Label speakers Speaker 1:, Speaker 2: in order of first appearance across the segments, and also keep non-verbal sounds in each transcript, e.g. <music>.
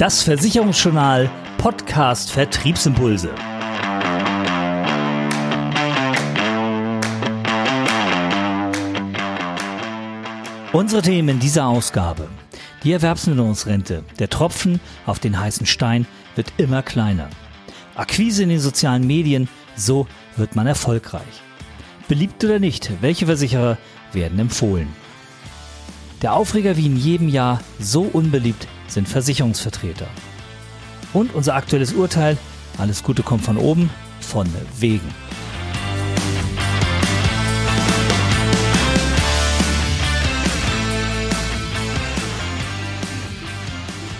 Speaker 1: Das Versicherungsjournal Podcast Vertriebsimpulse. Unsere Themen in dieser Ausgabe. Die Erwerbsminderungsrente, der Tropfen auf den heißen Stein, wird immer kleiner. Akquise in den sozialen Medien, so wird man erfolgreich. Beliebt oder nicht, welche Versicherer werden empfohlen? Der Aufreger wie in jedem Jahr, so unbeliebt sind Versicherungsvertreter. Und unser aktuelles Urteil, alles Gute kommt von oben, von wegen.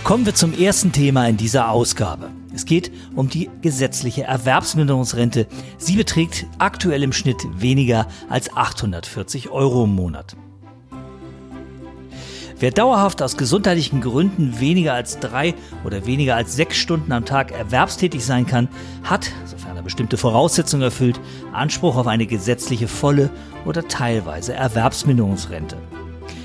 Speaker 1: Kommen wir zum ersten Thema in dieser Ausgabe. Es geht um die gesetzliche Erwerbsminderungsrente. Sie beträgt aktuell im Schnitt weniger als 840 Euro im Monat. Wer dauerhaft aus gesundheitlichen Gründen weniger als drei oder weniger als sechs Stunden am Tag erwerbstätig sein kann, hat, sofern er bestimmte Voraussetzungen erfüllt, Anspruch auf eine gesetzliche volle oder teilweise Erwerbsminderungsrente.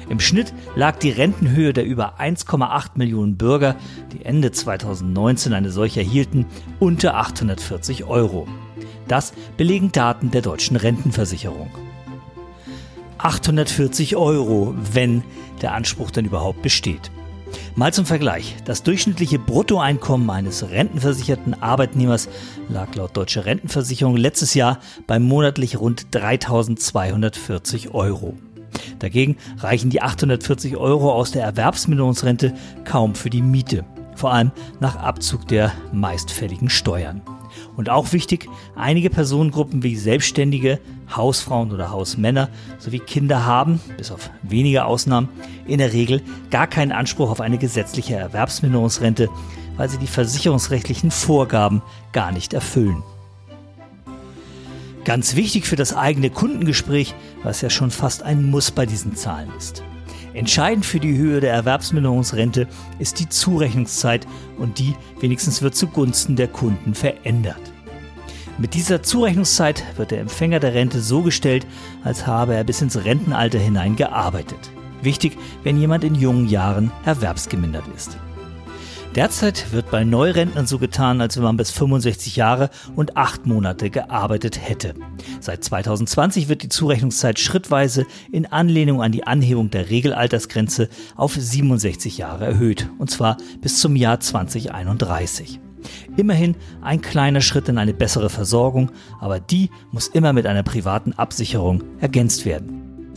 Speaker 1: Im Schnitt lag die Rentenhöhe der über 1,8 Millionen Bürger, die Ende 2019 eine solche erhielten, unter 840 Euro. Das belegen Daten der deutschen Rentenversicherung. 840 Euro, wenn der Anspruch denn überhaupt besteht. Mal zum Vergleich. Das durchschnittliche Bruttoeinkommen eines rentenversicherten Arbeitnehmers lag laut Deutsche Rentenversicherung letztes Jahr bei monatlich rund 3240 Euro. Dagegen reichen die 840 Euro aus der Erwerbsminderungsrente kaum für die Miete, vor allem nach Abzug der meistfälligen Steuern. Und auch wichtig, einige Personengruppen wie Selbstständige, Hausfrauen oder Hausmänner sowie Kinder haben, bis auf wenige Ausnahmen, in der Regel gar keinen Anspruch auf eine gesetzliche Erwerbsminderungsrente, weil sie die versicherungsrechtlichen Vorgaben gar nicht erfüllen. Ganz wichtig für das eigene Kundengespräch, was ja schon fast ein Muss bei diesen Zahlen ist. Entscheidend für die Höhe der Erwerbsminderungsrente ist die Zurechnungszeit und die wenigstens wird zugunsten der Kunden verändert. Mit dieser Zurechnungszeit wird der Empfänger der Rente so gestellt, als habe er bis ins Rentenalter hinein gearbeitet. Wichtig, wenn jemand in jungen Jahren erwerbsgemindert ist. Derzeit wird bei Neurentnern so getan, als wenn man bis 65 Jahre und 8 Monate gearbeitet hätte. Seit 2020 wird die Zurechnungszeit schrittweise in Anlehnung an die Anhebung der Regelaltersgrenze auf 67 Jahre erhöht, und zwar bis zum Jahr 2031. Immerhin ein kleiner Schritt in eine bessere Versorgung, aber die muss immer mit einer privaten Absicherung ergänzt werden.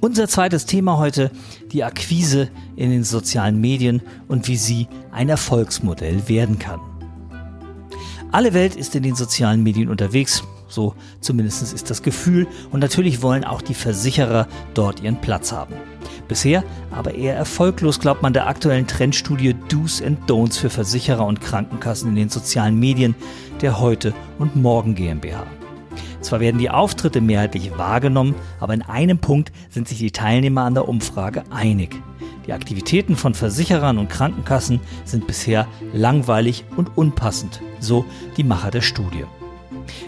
Speaker 1: Unser zweites Thema heute, die Akquise in den sozialen Medien und wie sie ein Erfolgsmodell werden kann. Alle Welt ist in den sozialen Medien unterwegs, so zumindest ist das Gefühl, und natürlich wollen auch die Versicherer dort ihren Platz haben. Bisher aber eher erfolglos glaubt man der aktuellen Trendstudie Do's and Don'ts für Versicherer und Krankenkassen in den sozialen Medien der Heute und Morgen GmbH. Zwar werden die Auftritte mehrheitlich wahrgenommen, aber in einem Punkt sind sich die Teilnehmer an der Umfrage einig. Die Aktivitäten von Versicherern und Krankenkassen sind bisher langweilig und unpassend, so die Macher der Studie.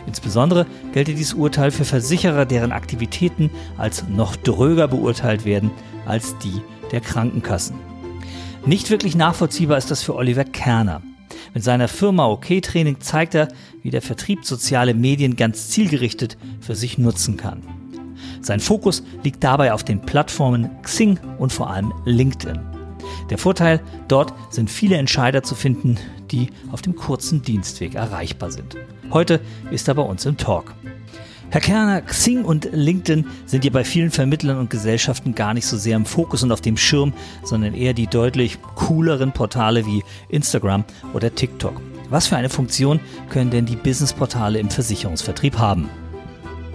Speaker 1: Insbesondere gelte dieses Urteil für Versicherer, deren Aktivitäten als noch dröger beurteilt werden als die der Krankenkassen. Nicht wirklich nachvollziehbar ist das für Oliver Kerner. Mit seiner Firma OK Training zeigt er, wie der Vertrieb soziale Medien ganz zielgerichtet für sich nutzen kann. Sein Fokus liegt dabei auf den Plattformen Xing und vor allem LinkedIn. Der Vorteil, dort sind viele Entscheider zu finden, die auf dem kurzen Dienstweg erreichbar sind. Heute ist er bei uns im Talk. Herr Kerner, Xing und LinkedIn sind ja bei vielen Vermittlern und Gesellschaften gar nicht so sehr im Fokus und auf dem Schirm, sondern eher die deutlich cooleren Portale wie Instagram oder TikTok. Was für eine Funktion können denn die Businessportale im Versicherungsvertrieb haben?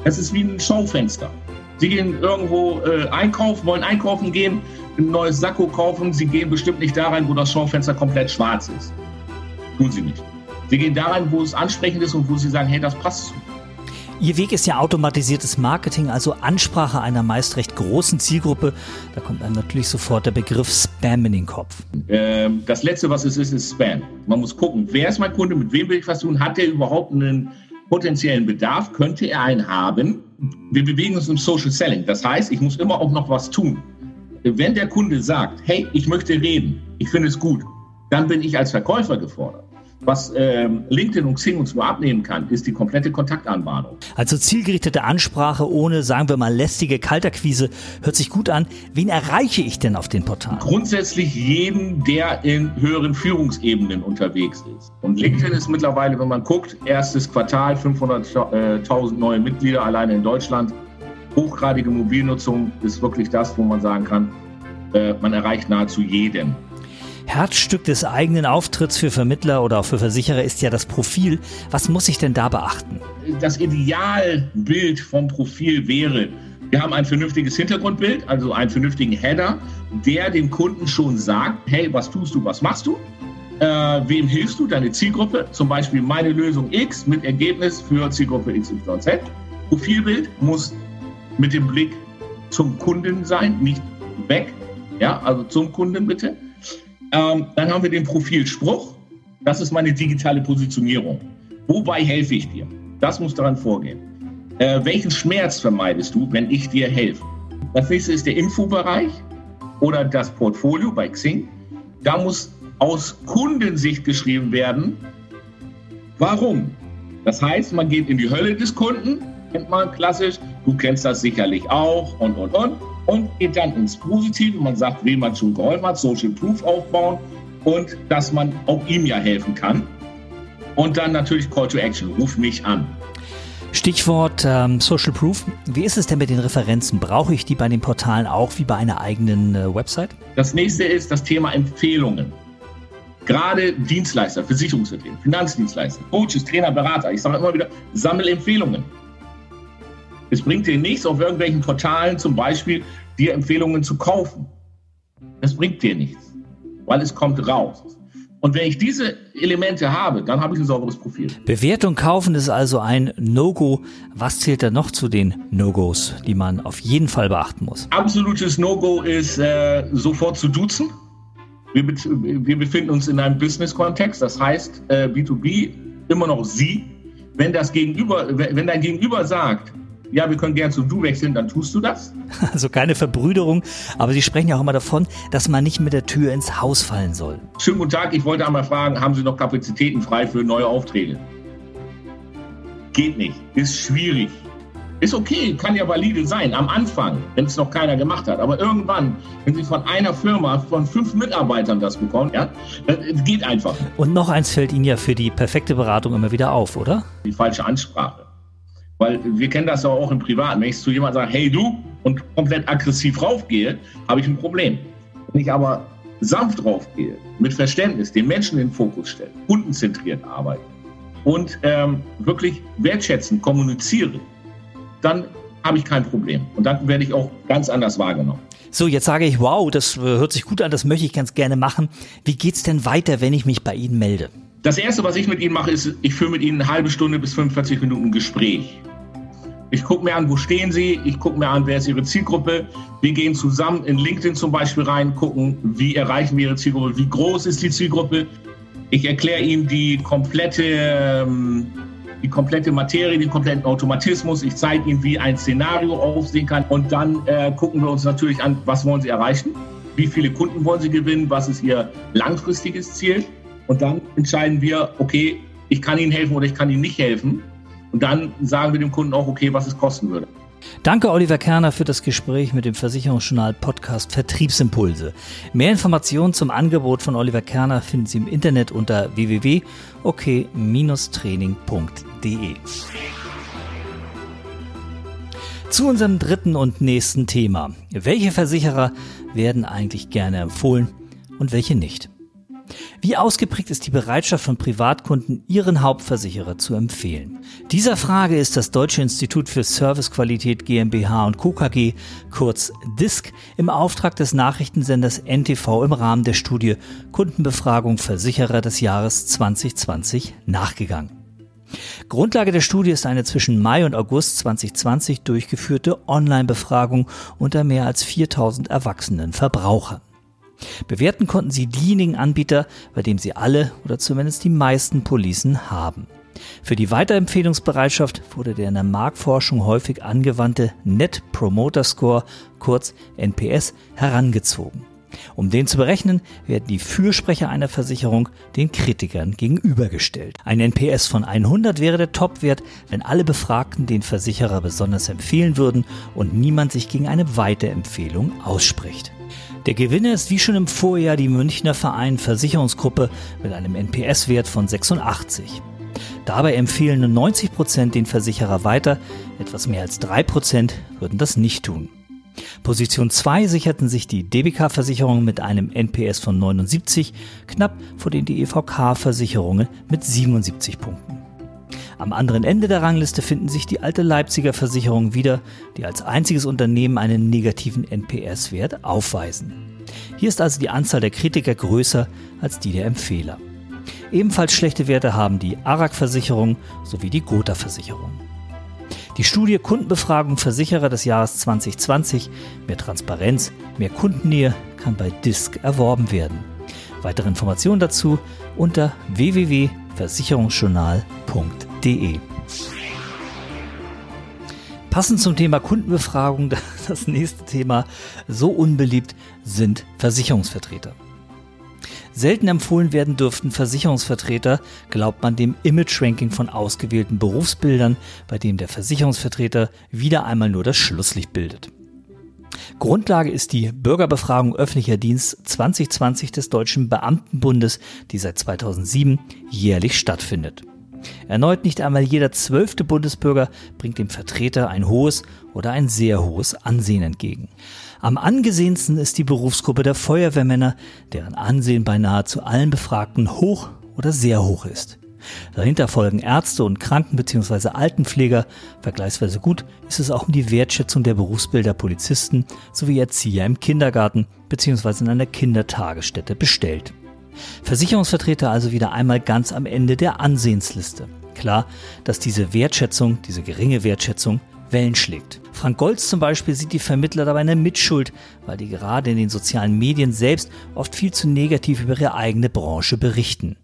Speaker 2: Es ist wie ein Schaufenster. Sie gehen irgendwo äh, einkaufen, wollen einkaufen gehen, ein neues Sakko kaufen. Sie gehen bestimmt nicht da rein, wo das Schaufenster komplett schwarz ist. Tun Sie nicht. Sie gehen da rein, wo es ansprechend ist und wo Sie sagen, hey, das passt zu mir.
Speaker 1: Ihr Weg ist ja automatisiertes Marketing, also Ansprache einer meist recht großen Zielgruppe. Da kommt einem natürlich sofort der Begriff Spam in den Kopf.
Speaker 2: Ähm, das Letzte, was es ist, ist Spam. Man muss gucken, wer ist mein Kunde, mit wem will ich was tun, hat der überhaupt einen potenziellen Bedarf, könnte er einen haben. Wir bewegen uns im Social Selling. Das heißt, ich muss immer auch noch was tun. wenn der Kunde sagt, hey, ich möchte reden, ich finde es gut, dann bin ich als Verkäufer gefordert. Was äh, LinkedIn und Xing uns nur abnehmen kann, ist die komplette Kontaktanbahnung.
Speaker 1: Also zielgerichtete Ansprache ohne, sagen wir mal, lästige Kalterquise hört sich gut an. Wen erreiche ich denn auf den Portalen?
Speaker 2: Grundsätzlich jeden, der in höheren Führungsebenen unterwegs ist. Und LinkedIn ist mittlerweile, wenn man guckt, erstes Quartal 500.000 neue Mitglieder alleine in Deutschland. Hochgradige Mobilnutzung ist wirklich das, wo man sagen kann, äh, man erreicht nahezu jeden.
Speaker 1: Herzstück des eigenen Auftritts für Vermittler oder auch für Versicherer ist ja das Profil. Was muss ich denn da beachten?
Speaker 2: Das Idealbild vom Profil wäre, wir haben ein vernünftiges Hintergrundbild, also einen vernünftigen Header, der dem Kunden schon sagt, hey, was tust du, was machst du? Äh, wem hilfst du, deine Zielgruppe? Zum Beispiel meine Lösung X mit Ergebnis für Zielgruppe XYZ. Profilbild muss mit dem Blick zum Kunden sein, nicht weg. Ja, also zum Kunden bitte. Ähm, dann haben wir den Profilspruch. Das ist meine digitale Positionierung. Wobei helfe ich dir? Das muss daran vorgehen. Äh, welchen Schmerz vermeidest du, wenn ich dir helfe? Das nächste ist der Infobereich oder das Portfolio bei Xing. Da muss aus Kundensicht geschrieben werden, warum. Das heißt, man geht in die Hölle des Kunden, kennt man klassisch, du kennst das sicherlich auch und, und, und und geht dann ins Positive. Man sagt, wem man schon geholfen hat, Social Proof aufbauen und dass man auch ihm ja helfen kann. Und dann natürlich Call to Action, ruf mich an.
Speaker 1: Stichwort ähm, Social Proof. Wie ist es denn mit den Referenzen? Brauche ich die bei den Portalen auch wie bei einer eigenen äh, Website?
Speaker 2: Das nächste ist das Thema Empfehlungen. Gerade Dienstleister, Versicherungsvertreter, Finanzdienstleister, Coaches, Trainer, Berater. Ich sage immer wieder, sammel Empfehlungen. Es bringt dir nichts, auf irgendwelchen Portalen zum Beispiel dir Empfehlungen zu kaufen. Das bringt dir nichts, weil es kommt raus. Und wenn ich diese Elemente habe, dann habe ich ein sauberes Profil.
Speaker 1: Bewertung kaufen ist also ein No-Go. Was zählt da noch zu den No-Gos, die man auf jeden Fall beachten muss?
Speaker 2: Absolutes No-Go ist äh, sofort zu duzen. Wir, wir, befinden uns in einem Business-Kontext, das heißt äh, B2B immer noch Sie. Wenn das Gegenüber, wenn dein Gegenüber sagt, ja, wir können gerne zu Du wechseln, dann tust du das. <laughs>
Speaker 1: Also keine Verbrüderung, aber Sie sprechen ja auch immer davon, dass man nicht mit der Tür ins Haus fallen soll.
Speaker 2: Schönen guten Tag, ich wollte einmal fragen, haben Sie noch Kapazitäten frei für neue Aufträge? Geht nicht, ist schwierig. Ist okay, kann ja valide sein am Anfang, wenn es noch keiner gemacht hat. Aber irgendwann, wenn Sie von einer Firma, von fünf Mitarbeitern das bekommen, ja, das geht einfach.
Speaker 1: Und noch eins fällt Ihnen ja für die perfekte Beratung immer wieder auf, oder?
Speaker 2: Die falsche Ansprache. Weil wir kennen das ja auch im Privaten. Wenn ich zu jemandem sage, hey du, und komplett aggressiv raufgehe, habe ich ein Problem. Wenn ich aber sanft raufgehe, mit Verständnis, den Menschen in den Fokus stelle, kundenzentriert arbeite und ähm, wirklich wertschätzend kommuniziere, dann habe ich kein Problem. Und dann werde ich auch ganz anders wahrgenommen.
Speaker 1: So, jetzt sage ich, wow, das äh, hört sich gut an, das möchte ich ganz gerne machen. Wie geht es denn weiter, wenn ich mich bei Ihnen melde?
Speaker 2: Das erste, was ich mit Ihnen mache, ist, ich führe mit Ihnen eine halbe Stunde bis 45 Minuten Gespräch. Ich gucke mir an, wo stehen Sie, ich gucke mir an, wer ist Ihre Zielgruppe. Wir gehen zusammen in LinkedIn zum Beispiel rein, gucken, wie erreichen wir Ihre Zielgruppe, wie groß ist die Zielgruppe. Ich erkläre Ihnen die komplette, ähm, die komplette Materie, den kompletten Automatismus. Ich zeige Ihnen, wie ein Szenario aussehen kann. Und dann äh, gucken wir uns natürlich an, was wollen Sie erreichen, wie viele Kunden wollen Sie gewinnen, was ist Ihr langfristiges Ziel. Und dann entscheiden wir, okay, ich kann Ihnen helfen oder ich kann Ihnen nicht helfen. Und dann sagen wir dem Kunden auch, okay, was es kosten würde.
Speaker 1: Danke, Oliver Kerner, für das Gespräch mit dem Versicherungsjournal Podcast Vertriebsimpulse. Mehr Informationen zum Angebot von Oliver Kerner finden Sie im Internet unter www.ok-training.de. Zu unserem dritten und nächsten Thema. Welche Versicherer werden eigentlich gerne empfohlen und welche nicht? Wie ausgeprägt ist die Bereitschaft von Privatkunden, ihren Hauptversicherer zu empfehlen? Dieser Frage ist das Deutsche Institut für Servicequalität GmbH und Co. KG, kurz DISC, im Auftrag des Nachrichtensenders NTV im Rahmen der Studie Kundenbefragung Versicherer des Jahres 2020 nachgegangen. Grundlage der Studie ist eine zwischen Mai und August 2020 durchgeführte Online-Befragung unter mehr als 4000 erwachsenen Verbrauchern. Bewerten konnten sie diejenigen Anbieter, bei dem sie alle oder zumindest die meisten Policen haben. Für die Weiterempfehlungsbereitschaft wurde der in der Marktforschung häufig angewandte Net Promoter Score, kurz NPS, herangezogen. Um den zu berechnen, werden die Fürsprecher einer Versicherung den Kritikern gegenübergestellt. Ein NPS von 100 wäre der Topwert, wenn alle Befragten den Versicherer besonders empfehlen würden und niemand sich gegen eine Weiterempfehlung ausspricht. Der Gewinner ist wie schon im Vorjahr die Münchner Verein Versicherungsgruppe mit einem NPS-Wert von 86. Dabei empfehlen nur 90 Prozent den Versicherer weiter, etwas mehr als drei Prozent würden das nicht tun. Position 2 sicherten sich die DBK-Versicherungen mit einem NPS von 79, knapp vor den DEVK-Versicherungen mit 77 Punkten. Am anderen Ende der Rangliste finden sich die alte Leipziger Versicherungen wieder, die als einziges Unternehmen einen negativen NPS-Wert aufweisen. Hier ist also die Anzahl der Kritiker größer als die der Empfehler. Ebenfalls schlechte Werte haben die ARAG-Versicherung sowie die Gotha-Versicherung. Die Studie Kundenbefragung Versicherer des Jahres 2020, mehr Transparenz, mehr Kundennähe, kann bei DISC erworben werden. Weitere Informationen dazu unter www.versicherungsjournal.de. Passend zum Thema Kundenbefragung, <laughs> das nächste Thema, so unbeliebt sind Versicherungsvertreter. Selten empfohlen werden dürften Versicherungsvertreter, glaubt man dem Image-Ranking von ausgewählten Berufsbildern, bei dem der Versicherungsvertreter wieder einmal nur das Schlusslicht bildet. Grundlage ist die Bürgerbefragung öffentlicher Dienst 2020 des Deutschen Beamtenbundes, die seit 2007 jährlich stattfindet. Erneut nicht einmal jeder zwölfte Bundesbürger bringt dem Vertreter ein hohes oder ein sehr hohes Ansehen entgegen. Am angesehensten ist die Berufsgruppe der Feuerwehrmänner, deren Ansehen bei nahezu allen Befragten hoch oder sehr hoch ist. Dahinter folgen Ärzte und Kranken- bzw. Altenpfleger. Vergleichsweise gut ist es auch um die Wertschätzung der Berufsbilder Polizisten sowie Erzieher im Kindergarten bzw. in einer Kindertagesstätte bestellt. Versicherungsvertreter also wieder einmal ganz am Ende der Ansehensliste. Klar, dass diese Wertschätzung, diese geringe Wertschätzung Wellen schlägt. Frank Golz zum Beispiel sieht die Vermittler dabei eine Mitschuld, weil die gerade in den sozialen Medien selbst oft viel zu negativ über ihre eigene Branche berichten.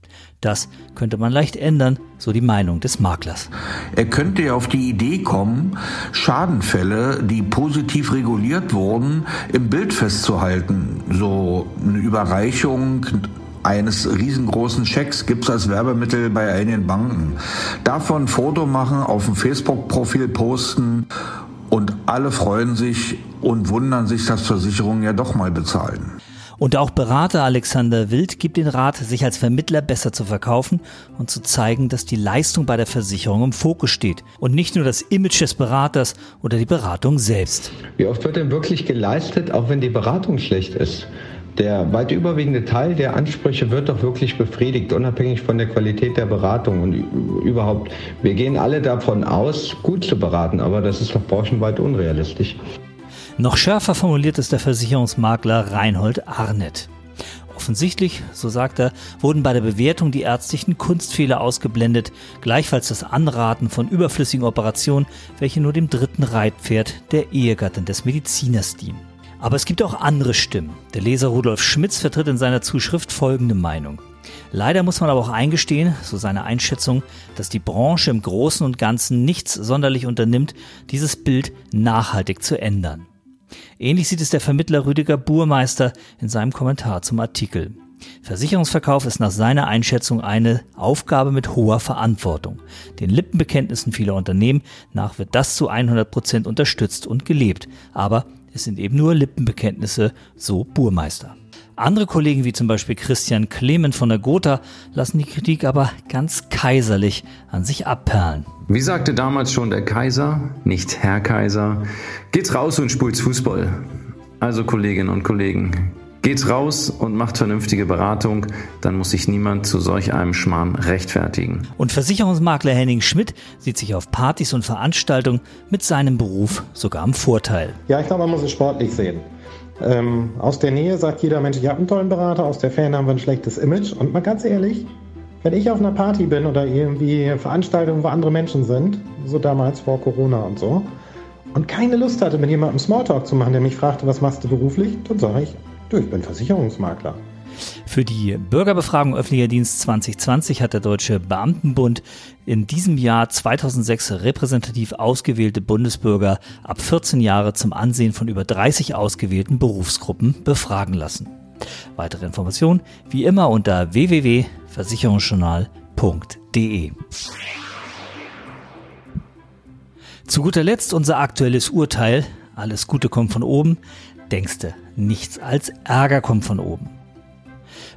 Speaker 1: Das könnte man leicht ändern, so die Meinung des Maklers.
Speaker 3: Er könnte auf die Idee kommen, Schadenfälle, die positiv reguliert wurden, im Bild festzuhalten. So eine Überreichung eines riesengroßen Schecks gibt es als Werbemittel bei einigen Banken. Davon Foto machen, auf dem Facebook-Profil posten und alle freuen sich und wundern sich, dass Versicherungen ja doch mal bezahlen.
Speaker 1: Und auch Berater Alexander Wild gibt den Rat, sich als Vermittler besser zu verkaufen und zu zeigen, dass die Leistung bei der Versicherung im Fokus steht und nicht nur das Image des Beraters oder die Beratung selbst.
Speaker 4: Wie oft wird denn wirklich geleistet, auch wenn die Beratung schlecht ist? Der weit überwiegende Teil der Ansprüche wird doch wirklich befriedigt, unabhängig von der Qualität der Beratung und überhaupt. Wir gehen alle davon aus, gut zu beraten, aber das ist doch branchenweit unrealistisch.
Speaker 1: Noch schärfer formuliert es der Versicherungsmakler Reinhold Arnett. Offensichtlich, so sagt er, wurden bei der Bewertung die ärztlichen Kunstfehler ausgeblendet, gleichfalls das Anraten von überflüssigen Operationen, welche nur dem dritten Reitpferd der Ehegattin des Mediziners dienen. Aber es gibt auch andere Stimmen. Der Leser Rudolf Schmitz vertritt in seiner Zuschrift folgende Meinung. Leider muss man aber auch eingestehen, so seine Einschätzung, dass die Branche im Großen und Ganzen nichts sonderlich unternimmt, dieses Bild nachhaltig zu ändern. Ähnlich sieht es der Vermittler Rüdiger Burmeister in seinem Kommentar zum Artikel. Versicherungsverkauf ist nach seiner Einschätzung eine Aufgabe mit hoher Verantwortung. Den Lippenbekenntnissen vieler Unternehmen nach wird das zu 100 Prozent unterstützt und gelebt. Aber es sind eben nur Lippenbekenntnisse, so Burmeister. Andere Kollegen wie zum Beispiel Christian Clement von der Gotha lassen die Kritik aber ganz kaiserlich an sich abperlen.
Speaker 5: Wie sagte damals schon der Kaiser, nicht Herr Kaiser, geht's raus und spult's Fußball. Also Kolleginnen und Kollegen, Geht's raus und macht vernünftige Beratung, dann muss sich niemand zu solch einem Schmarrn rechtfertigen.
Speaker 1: Und Versicherungsmakler Henning Schmidt sieht sich auf Partys und Veranstaltungen mit seinem Beruf sogar im Vorteil.
Speaker 6: Ja, ich glaube, man muss es sportlich sehen. Ähm, aus der Nähe sagt jeder Mensch, ich habe einen tollen Berater, aus der Ferne haben wir ein schlechtes Image. Und mal ganz ehrlich, wenn ich auf einer Party bin oder irgendwie Veranstaltungen, wo andere Menschen sind, so damals vor Corona und so, und keine Lust hatte, mit jemandem Smalltalk zu machen, der mich fragte, was machst du beruflich, dann sage ich, Du, ich bin Versicherungsmakler.
Speaker 1: Für die Bürgerbefragung öffentlicher Dienst 2020 hat der Deutsche Beamtenbund in diesem Jahr 2006 repräsentativ ausgewählte Bundesbürger ab 14 Jahre zum Ansehen von über 30 ausgewählten Berufsgruppen befragen lassen. Weitere Informationen wie immer unter www.versicherungsjournal.de. Zu guter Letzt unser aktuelles Urteil. Alles Gute kommt von oben. Denkste, nichts als Ärger kommt von oben.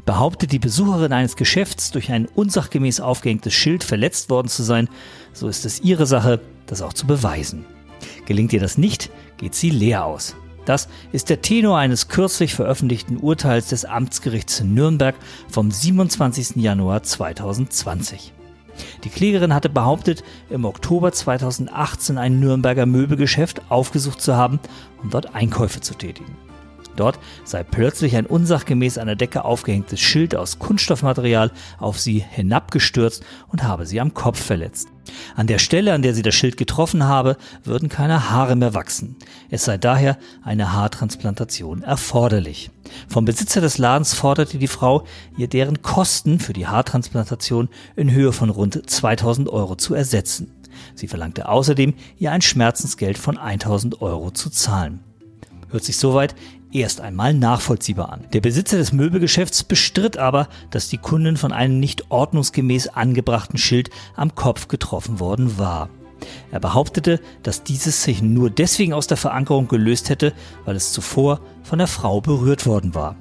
Speaker 1: Behauptet die Besucherin eines Geschäfts durch ein unsachgemäß aufgehängtes Schild verletzt worden zu sein, so ist es ihre Sache, das auch zu beweisen. Gelingt ihr das nicht, geht sie leer aus. Das ist der Tenor eines kürzlich veröffentlichten Urteils des Amtsgerichts Nürnberg vom 27. Januar 2020. Die Klägerin hatte behauptet, im Oktober 2018 ein Nürnberger Möbelgeschäft aufgesucht zu haben, um dort Einkäufe zu tätigen. Dort sei plötzlich ein unsachgemäß an der Decke aufgehängtes Schild aus Kunststoffmaterial auf sie hinabgestürzt und habe sie am Kopf verletzt. An der Stelle, an der sie das Schild getroffen habe, würden keine Haare mehr wachsen. Es sei daher eine Haartransplantation erforderlich. Vom Besitzer des Ladens forderte die Frau, ihr deren Kosten für die Haartransplantation in Höhe von rund 2000 Euro zu ersetzen. Sie verlangte außerdem, ihr ein Schmerzensgeld von 1000 Euro zu zahlen. Hört sich soweit erst einmal nachvollziehbar an. Der Besitzer des Möbelgeschäfts bestritt aber, dass die Kundin von einem nicht ordnungsgemäß angebrachten Schild am Kopf getroffen worden war. Er behauptete, dass dieses sich nur deswegen aus der Verankerung gelöst hätte, weil es zuvor von der Frau berührt worden war.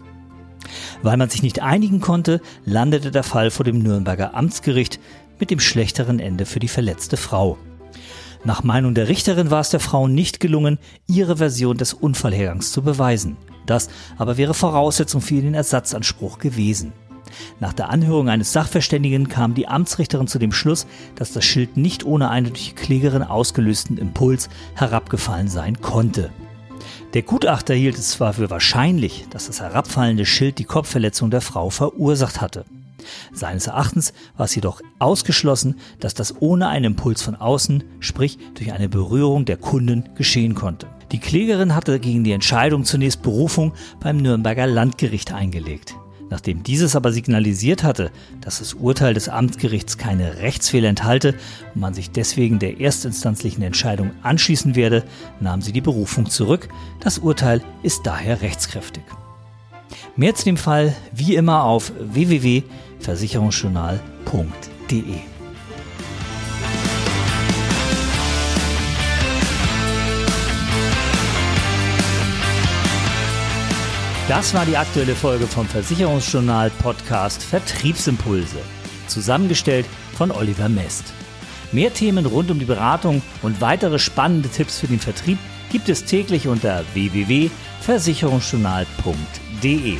Speaker 1: Weil man sich nicht einigen konnte, landete der Fall vor dem Nürnberger Amtsgericht mit dem schlechteren Ende für die verletzte Frau. Nach Meinung der Richterin war es der Frau nicht gelungen, ihre Version des Unfallhergangs zu beweisen. Das aber wäre Voraussetzung für den Ersatzanspruch gewesen. Nach der Anhörung eines Sachverständigen kam die Amtsrichterin zu dem Schluss, dass das Schild nicht ohne die Klägerin ausgelösten Impuls herabgefallen sein konnte. Der Gutachter hielt es zwar für wahrscheinlich, dass das herabfallende Schild die Kopfverletzung der Frau verursacht hatte. Seines Erachtens war es jedoch ausgeschlossen, dass das ohne einen Impuls von außen, sprich durch eine Berührung der Kunden, geschehen konnte. Die Klägerin hatte gegen die Entscheidung zunächst Berufung beim Nürnberger Landgericht eingelegt. Nachdem dieses aber signalisiert hatte, dass das Urteil des Amtsgerichts keine Rechtsfehler enthalte und man sich deswegen der erstinstanzlichen Entscheidung anschließen werde, nahm sie die Berufung zurück. Das Urteil ist daher rechtskräftig. Mehr zu dem Fall wie immer auf www.versicherungsjournal.de. Das war die aktuelle Folge vom Versicherungsjournal Podcast Vertriebsimpulse, zusammengestellt von Oliver Mest. Mehr Themen rund um die Beratung und weitere spannende Tipps für den Vertrieb gibt es täglich unter www.versicherungsjournal.de.